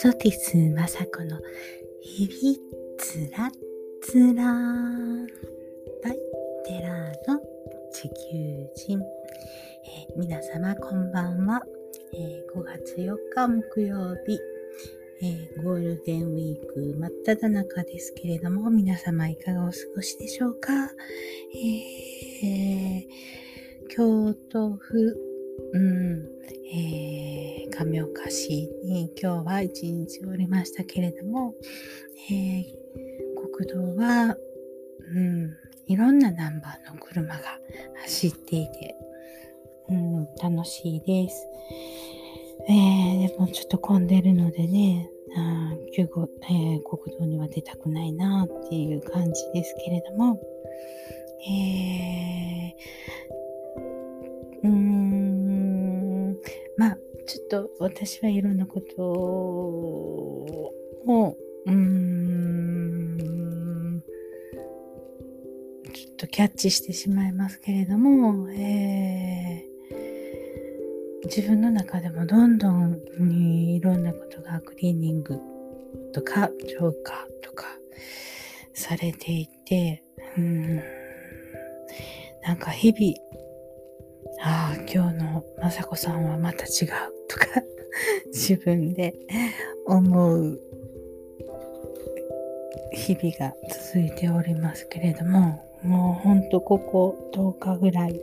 ソティス雅子の日々つらつら。バイテラーの地球人、えー、皆様こんばんは、えー、5月4日木曜日、えー、ゴールデンウィーク真っ只中ですけれども皆様いかがお過ごしでしょうか、え京都府。うん、え、亀岡市に今日は一日おりましたけれども、えー、国道は、うん、いろんなナンバーの車が走っていて、うん、楽しいです。えー、でもちょっと混んでるのでね、あ救護えー、国道には出たくないなっていう感じですけれども、えー、ちょっと私はいろんなことを、うーん、ちょっとキャッチしてしまいますけれども、えー、自分の中でもどんどんにいろんなことがクリーニングとか浄化とかされていて、うん、なんか日々ああ、今日の雅子さんはまた違うとか 自分で思う日々が続いておりますけれども、もうほんとここ10日ぐらい、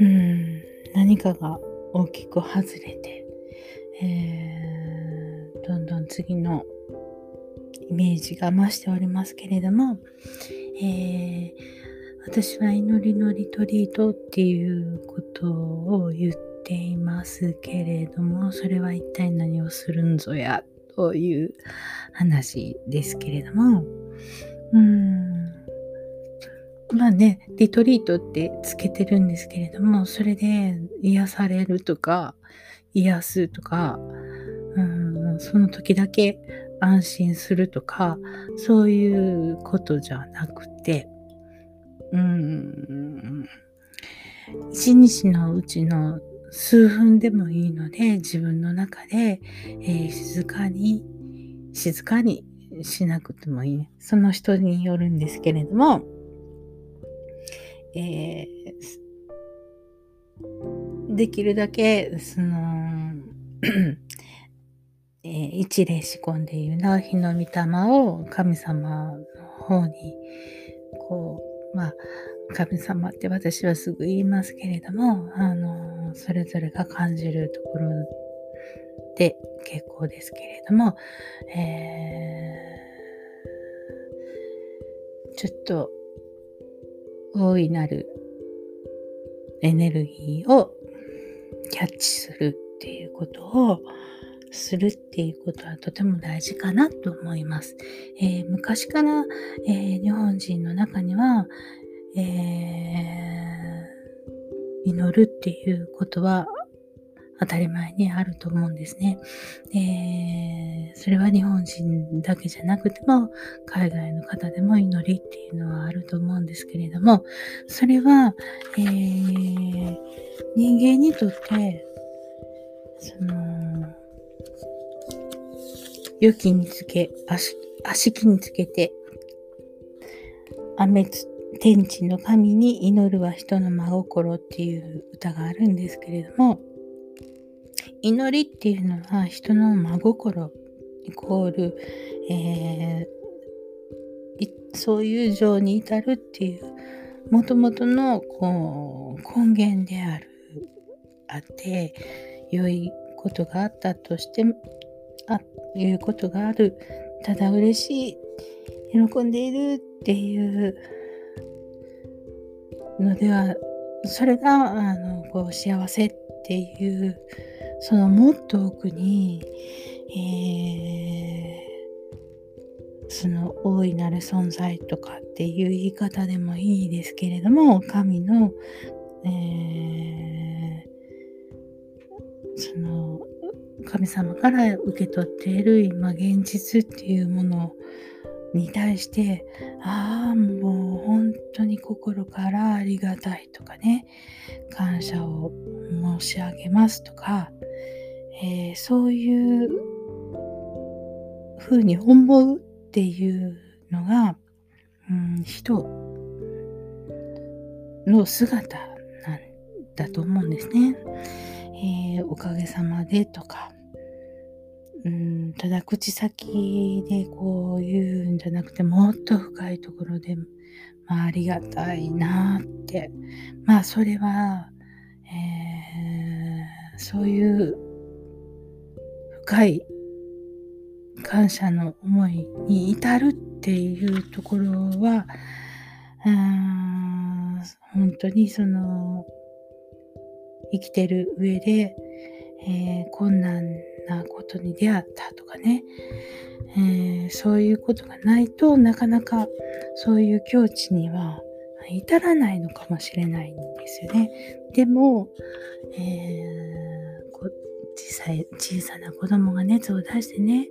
うん、何かが大きく外れて、えー、どんどん次のイメージが増しておりますけれども、えー私は祈りのリトリートっていうことを言っていますけれども、それは一体何をするんぞやという話ですけれども、うん、まあね、リトリートってつけてるんですけれども、それで癒されるとか、癒すとか、うん、その時だけ安心するとか、そういうことじゃなくて、うん、一日のうちの数分でもいいので、自分の中で、えー、静かに、静かにしなくてもいい。その人によるんですけれども、えー、できるだけ、その、えー、一礼仕込んでいるな、日の御霊を神様の方に、こう、まあ、神様って私はすぐ言いますけれども、あの、それぞれが感じるところで結構ですけれども、えー、ちょっと大いなるエネルギーをキャッチするっていうことをするっていうことはとても大事かなと思います。えー、昔から、えー、日本人の中には、えー、祈るっていうことは当たり前にあると思うんですね。えー、それは日本人だけじゃなくても、海外の方でも祈りっていうのはあると思うんですけれども、それは、えー、人間にとって、その、良きにつけ、足きにつけて、雨天地の神に祈るは人の真心っていう歌があるんですけれども、祈りっていうのは人の真心イコール、えー、そういう情に至るっていうもともとのこう根源であるあって良いことがあったとしてあいうことがある。ただ嬉しい。喜んでいるっていうのではそれがあのこう幸せっていうそのもっと奥に、えー、その大いなる存在とかっていう言い方でもいいですけれども神の、えー、その神様から受け取っている今現実っていうものに対してああもう本当に心からありがたいとかね感謝を申し上げますとか、えー、そういうふうに思うっていうのが、うん、人の姿なんだと思うんですね。えー、おかげさまでとか、うん、ただ口先でこう言うんじゃなくてもっと深いところで、まあ、ありがたいなって。まあそれは、えー、そういう深い感謝の思いに至るっていうところは、うん本当にその生きてる上で、えー、困難なことに出会ったとかね、えー、そういうことがないとなかなかそういう境地には至らないのかもしれないんですよね。でも、えー、小さい小さな子供が熱を出してね、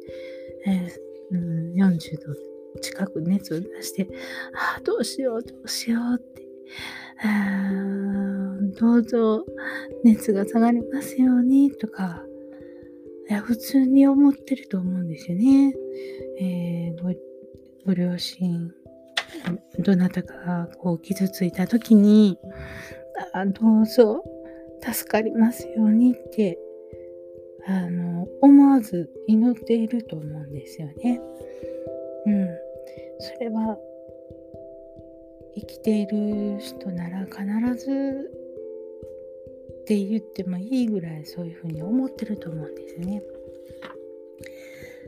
えーうん、40度近く熱を出して、ああ、どうしよう、どうしようって、どうぞ熱が下がりますようにとか、いや普通に思ってると思うんですよね。えー、ごご両親、どなたかこう傷ついた時に、あどうぞ助かりますようにってあの思わず祈っていると思うんですよね。うん。それは生きている人なら必ずって言ってもいいぐらいそういうふうに思ってると思うんですね。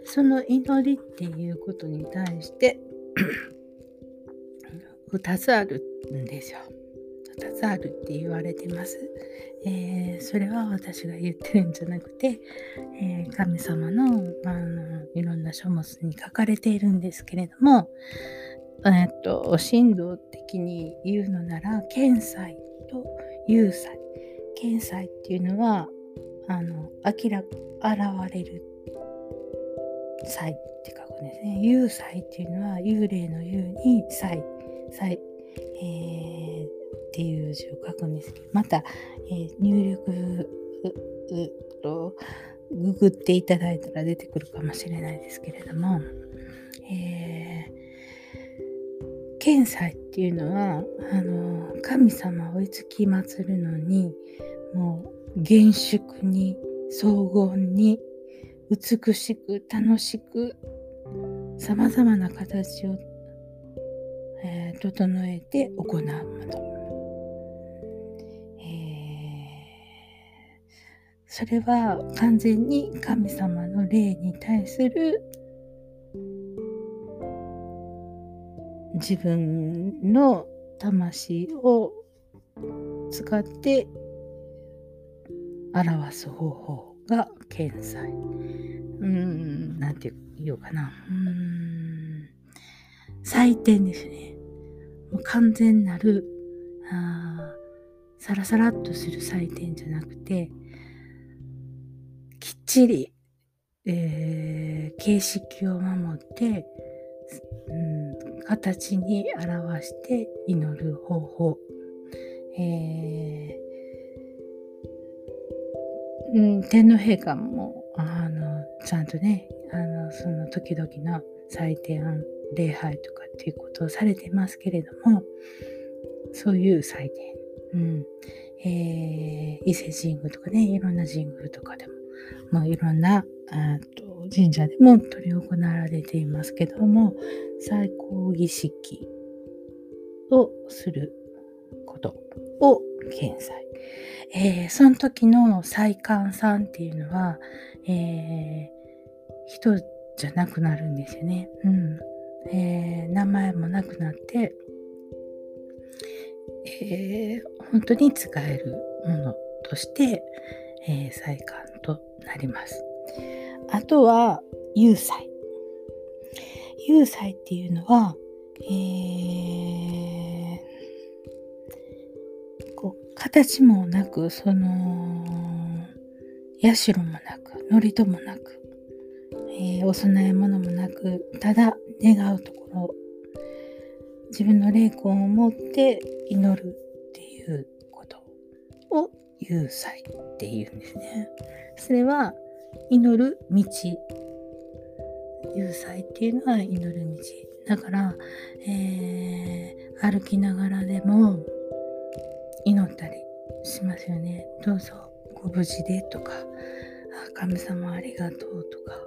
その祈りっていうことに対して 2つあるんですよ。2つあるって言われてます。えー、それは私が言ってるんじゃなくて、えー、神様のあのいろんな書物に書かれているんですけれども、えっと神道的に言うのなら見祭と有祭見祭っていうのはあの明ら現れる祭って書くんですね。有祭っていうのは幽霊の幽に祭祭、えーっていう字を書くんですけど、また、えー、入力とググっていただいたら出てくるかもしれないですけれども、えー、検祭っていうのは、あの、神様をいつき祀るのに、もう厳粛に、荘厳に、美しく、楽しく、さまざまな形を、えー、整えて行うもの。それは完全に神様の霊に対する自分の魂を使って表す方法が検済。うん、なんて言うかな。うん、採点ですね。もう完全なる、あサラサラっとする採点じゃなくて、きっちり、えー、形式を守って、うん、形に表して祈る方法、えー、天皇陛下もあのちゃんとねあのその時々の祭典礼拝とかっていうことをされてますけれどもそういう祭典、うん。えー、伊勢神宮とかねいろんな神宮とかでもまあ、いろんなと神社でも執り行われていますけども最高儀式をすることを検済。えー、その時の祭官さんっていうのは、えー、人じゃなくなるんですよね。うんえー、名前もなくなって、えー、本当に使えるものとして、えー、祭官となります。あとは、有祭。有祭っていうのは、えー、こう形もなく、その、社もなく、祝詞もなく、えー、お供え物もなく、ただ願うところ、自分の霊魂を持って祈るっていうことを有祭っていうんですね。それは祈る道。有祭っていうのは祈る道。だから、えー、歩きながらでも祈ったりしますよね。どうぞご無事でとか神様ありがとうとか、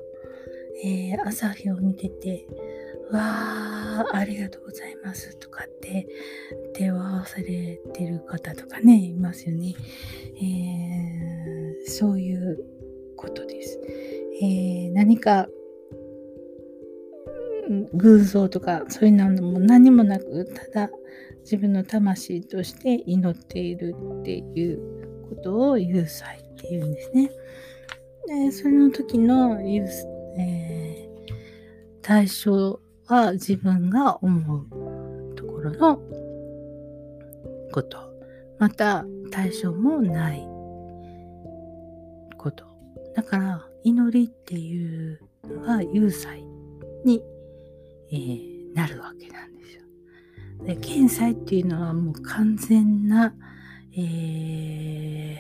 えー、朝日を見ててわーありがとうございますとかって手を合わされてる方とかねいますよね、えー、そういう、えー、何か偶像とかそういうのも何もなくただ自分の魂として祈っているっていうことを有祭っていうんですね。でその時の有、えー、対象は自分が思うところのこと。また対象もないこと。だから祈りっていうのが有罪に、えー、なるわけなんですよ。で、検済っていうのはもう完全な、えー、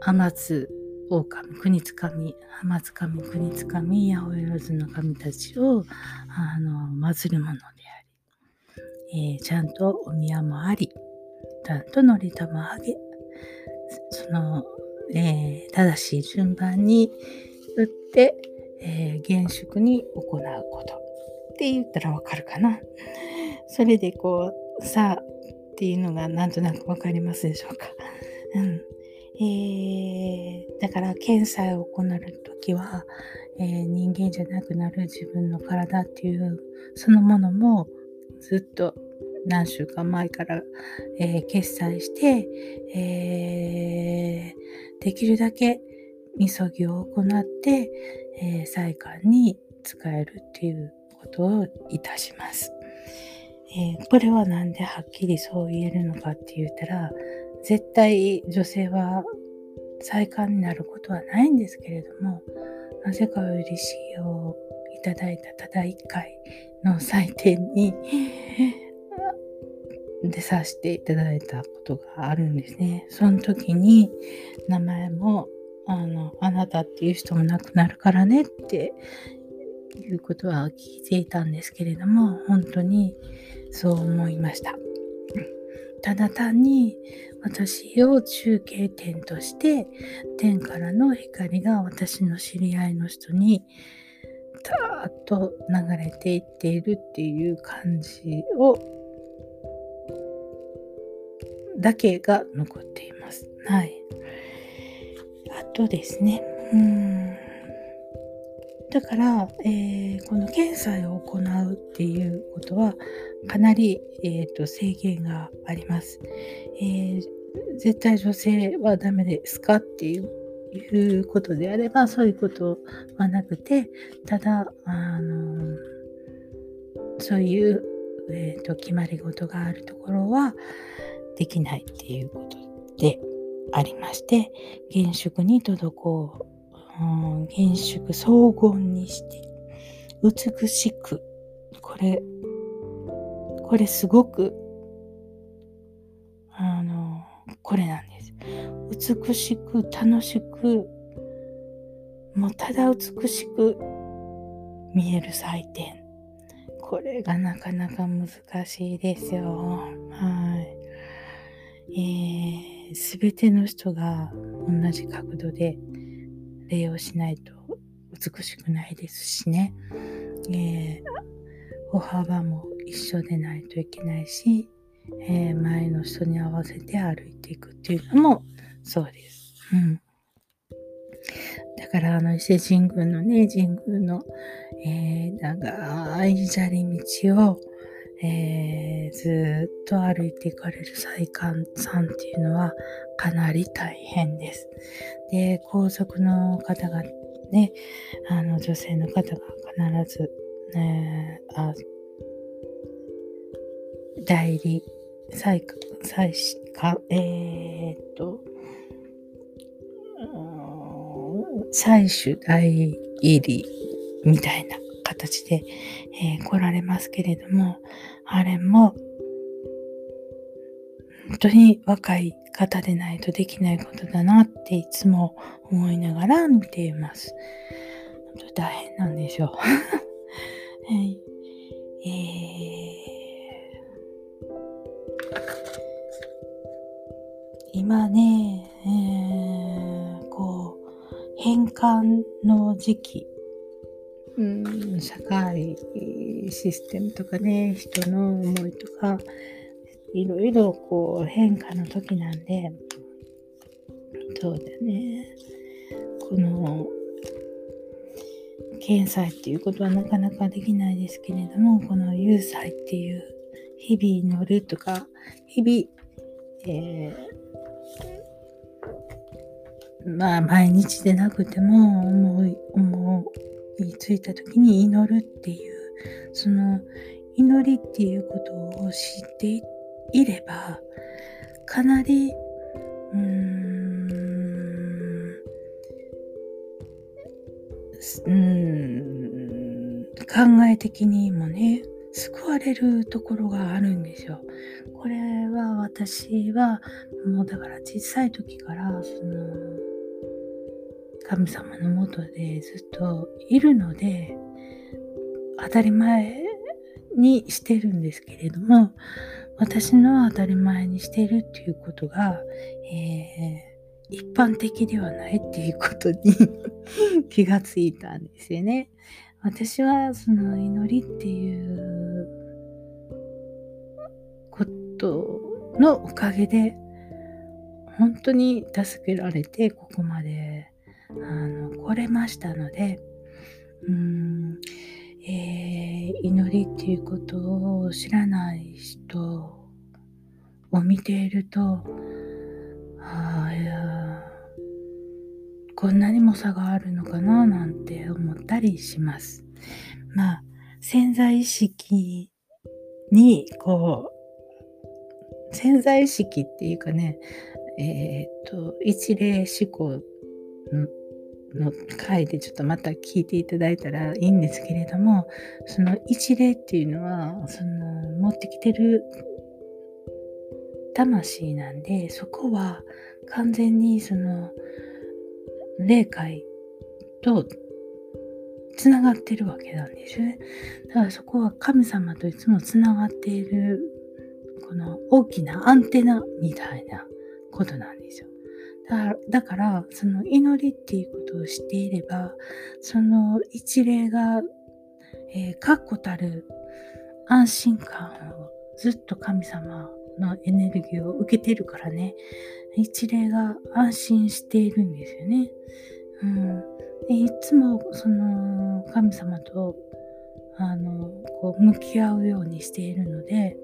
天津狼、国つかみ、浜つかみ、国つかみ、八百万の神たちを、あの、祀るものであり、えー、ちゃんとお宮もあり、ちゃんとのり玉あげ、その、えー、正しい順番に打って、えー、厳粛に行うこと。って言ったらわかるかな。それでこう、さあっていうのがなんとなくわかりますでしょうか。うん。えー、だから検査を行う時は、えー、人間じゃなくなる自分の体っていうそのものもずっと何週間前から、えー、決済して、えー、できるだけみそぎを行って、えー、祭館に使えるっていうことをいたします。えこれは何ではっきりそう言えるのかって言ったら絶対女性は再刊になることはないんですけれどもなぜか嬉しいをいただいたただ1回の祭典に出させていただいたことがあるんですね。その時に名前もあのあなたっていう人も亡くなるからねっていうことは聞いていたんですけれども本当にそう思いました。ただ単に私を中継点として天からの光が私の知り合いの人にたーっと流れていっているっていう感じをだけが残っています。はい。あとですね。うんだから、えー、この検査を行うっていうことはかなり、えーと、制限があります、えー、絶対女性はダメですかっていういうことであればそういうことはなくてただあのそういう、えーと、決まり事があるところはできないっていう。ことでありまして厳粛に滞うん厳粛荘厳にして美しく。これこれすごくあのこれなんです。美しく楽しくもうただ美しく見える祭典。これがなかなか難しいですよ。はい。えー、全ての人が同じ角度で礼をしないと美しくないですしね、えー、歩幅も一緒でないといけないし、えー、前の人に合わせて歩いていくっていうのもそうです。うん、だからあの伊勢神宮のね神宮の、えー、長い砂利道を、えー、ずっと歩いていかれる祭官さんっていうのはかなり大変です。で、皇族の方がね、あの女性の方が必ず、ね、あ代理、祭祭司か、えー、っと、採取代理みたいな形で、えー、来られますけれども、あれも、本当に若い方でないとできないことだなっていつも思いながら見ています。本当大変なんですよ。はい。えー、今ね、えー、こう、変換の時期、社会システムとかね、人の思いとか、いろいろこう変化の時なんで、そうだね。この、検査っていうことはなかなかできないですけれども、この有罪っていう日々乗るとか、日々、えー、まあ毎日でなくても思い、思ういついた時に祈るっていう、その祈りっていうことを知っていいれば、かなり、うん、うん、考え的にもね、救われるところがあるんですよ。これは私はもうだから小さい時からその神様のもとでずっといるので当たり前にしてるんですけれども私の当たり前にしているっていうことが、えー、一般的ではないっていうことに 気がついたんですよね。私はその祈りっていうことのおかげで本当に助けられてここまであの来れましたのでうーんえー、祈りっていうことを知らない人を見ていると、ああ、こんなにも差があるのかななんて思ったりします。まあ、潜在意識に、こう、潜在意識っていうかね、えっ、と、一例思考の回でちょっとまた聞いていただいたらいいんですけれども、その一例っていうのは、その持ってきてる魂なんで、そこは完全にその霊界とつながってるわけなんですね。だからそこは神様といつもつながっている、この大きなアンテナみたいなことなんですよ。だから、その祈りっていうことを知っていれば、その一例が、えー、確固たる安心感をずっと神様のエネルギーを受けてるからね、一例が安心しているんですよね。うん、いつもその神様とあのこう向き合うようにしているので、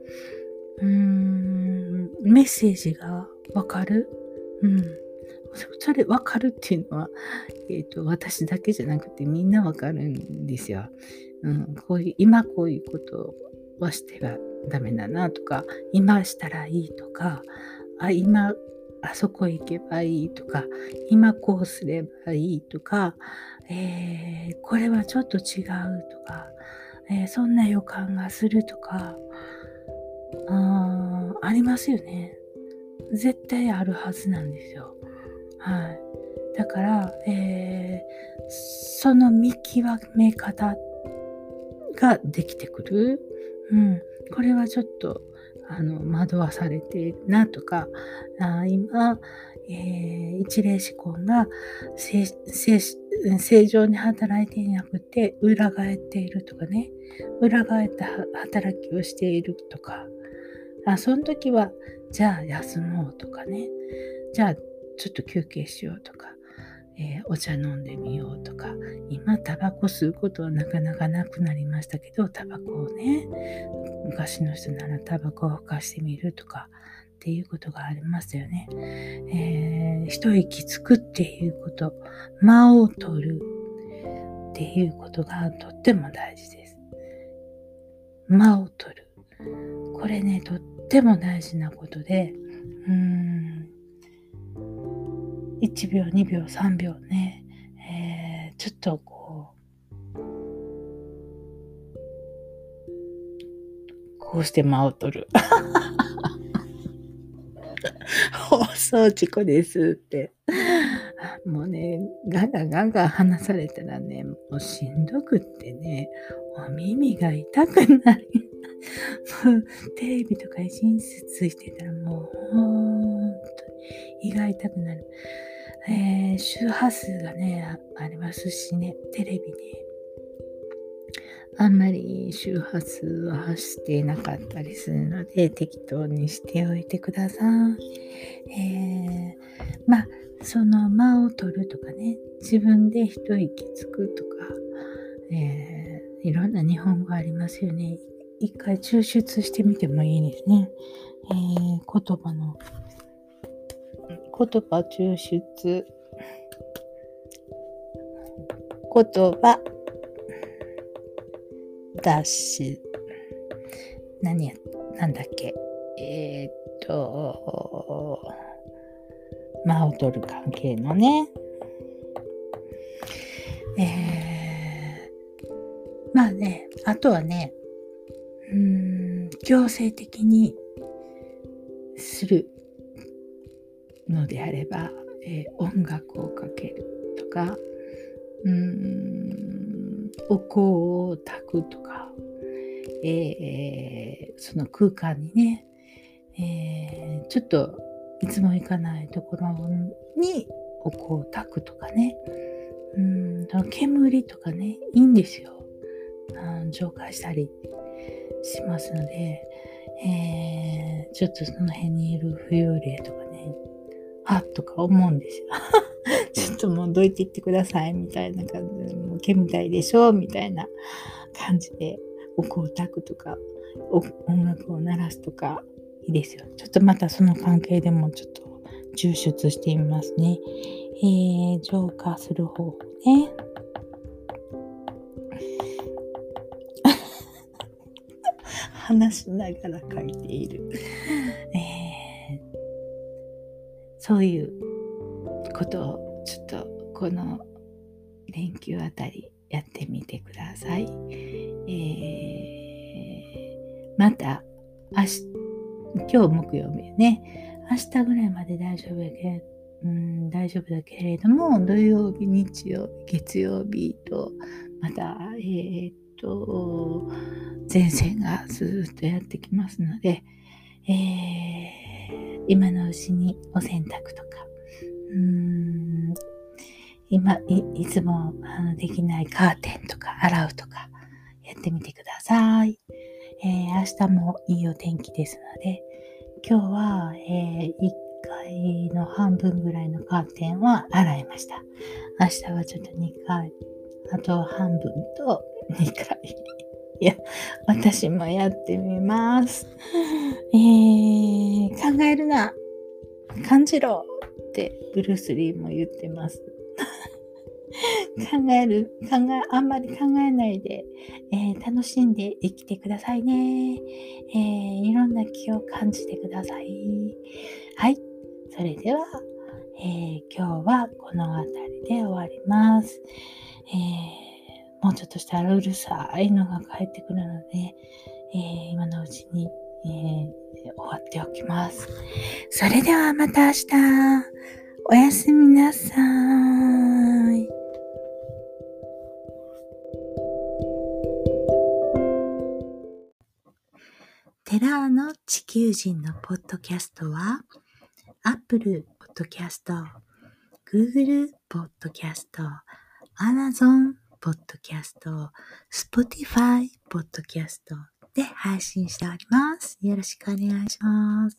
うーん、メッセージがわかる。うんそれ分かるっていうのは、えーと、私だけじゃなくてみんな分かるんですよ。うん、こういう今こういうことはしてはダメだなとか今したらいいとかあ今あそこ行けばいいとか今こうすればいいとか、えー、これはちょっと違うとか、えー、そんな予感がするとかあありますよね。絶対あるはずなんですよ。はい。だから、えー、その見極め方ができてくる。うん。これはちょっと、あの、惑わされているなとか、あ今、えー、一例思考が正常に働いていなくて裏返っているとかね裏返った働きをしているとかあその時はじゃあ休もうとかねじゃあちょっと休憩しようとか、えー、お茶飲んでみようとか、今タバコ吸うことはなかなかなくなりましたけど、タバコをね、昔の人ならタバコをふかしてみるとか、っていうことがありますよね。えー、一息つくっていうこと、間を取るっていうことがとっても大事です。間を取る。これね、とっても大事なことで、うーん1秒2秒3秒ね、えー、ちょっとこうこうして間を取るそう、事故ですって。もうね、ガンガンガンガン話されたらね、もうしんどくってね、お耳が痛くなる。テレビとかに寝室ついてたらもうほんと胃が痛くなる。えー、周波数がね、ありますしね、テレビね、あんまり周波数は発していなかったりするので、適当にしておいてください。えー、まあ、その間を取るとかね、自分で一息つくとか、えー、いろんな日本語ありますよね。一回抽出してみてもいいですね。えー、言葉の、言葉抽出、言葉、ダッシュ、何や、なんだっけ、えー、っと、間を取る関係のね、えー、まあね、あとはね、うん、強制的にする。のであれば、えー、音楽をかけるとか、うん、お香を炊くとか、えー、その空間にね、えー、ちょっといつも行かないところにお香を炊くとかね、うん、煙とかね、いいんですよ。浄化したりしますので、えー、ちょっとその辺にいる浮遊霊とか、あっとか思うんですよ。ちょっともうどいていってくださいみたいな感じで、もう煙たいでしょみたいな感じで、お香を炊くとか、音楽を鳴らすとか、いいですよ。ちょっとまたその関係でもちょっと抽出してみますね。えー、浄化する方法ね。話しながら書いている。そういうことをちょっとこの連休あたりやってみてください。えー、また明日、今日木曜日ね、明日ぐらいまで大丈夫やけうん、大丈夫だけれども、土曜日、日曜日、月曜日と、また、えー、っと、前線がずっとやってきますので、えー、今のうちにお洗濯とか、うーん今い、いつもあのできないカーテンとか洗うとかやってみてください。えー、明日もいいお天気ですので、今日は、えー、1回の半分ぐらいのカーテンは洗いました。明日はちょっと2回、あと半分と2回。いや、私もやってみます。えー、考えるな。感じろってブルース・リーも言ってます。考える、考え、あんまり考えないで、えー、楽しんで生きてくださいね。えー、いろんな気を感じてください。はい。それでは、えー、今日はこの辺りで終わります。えーもうちょっとしたらうるさいのが返ってくるので、えー、今のうちに、えー、終わっておきます。それではまた明日、おやすみなさい。テラーの地球人のポッドキャストは、Apple Podcast、Google Podcast、Amazon ポッドキャスト、Spotify ポッドキャストで配信しております。よろしくお願いします。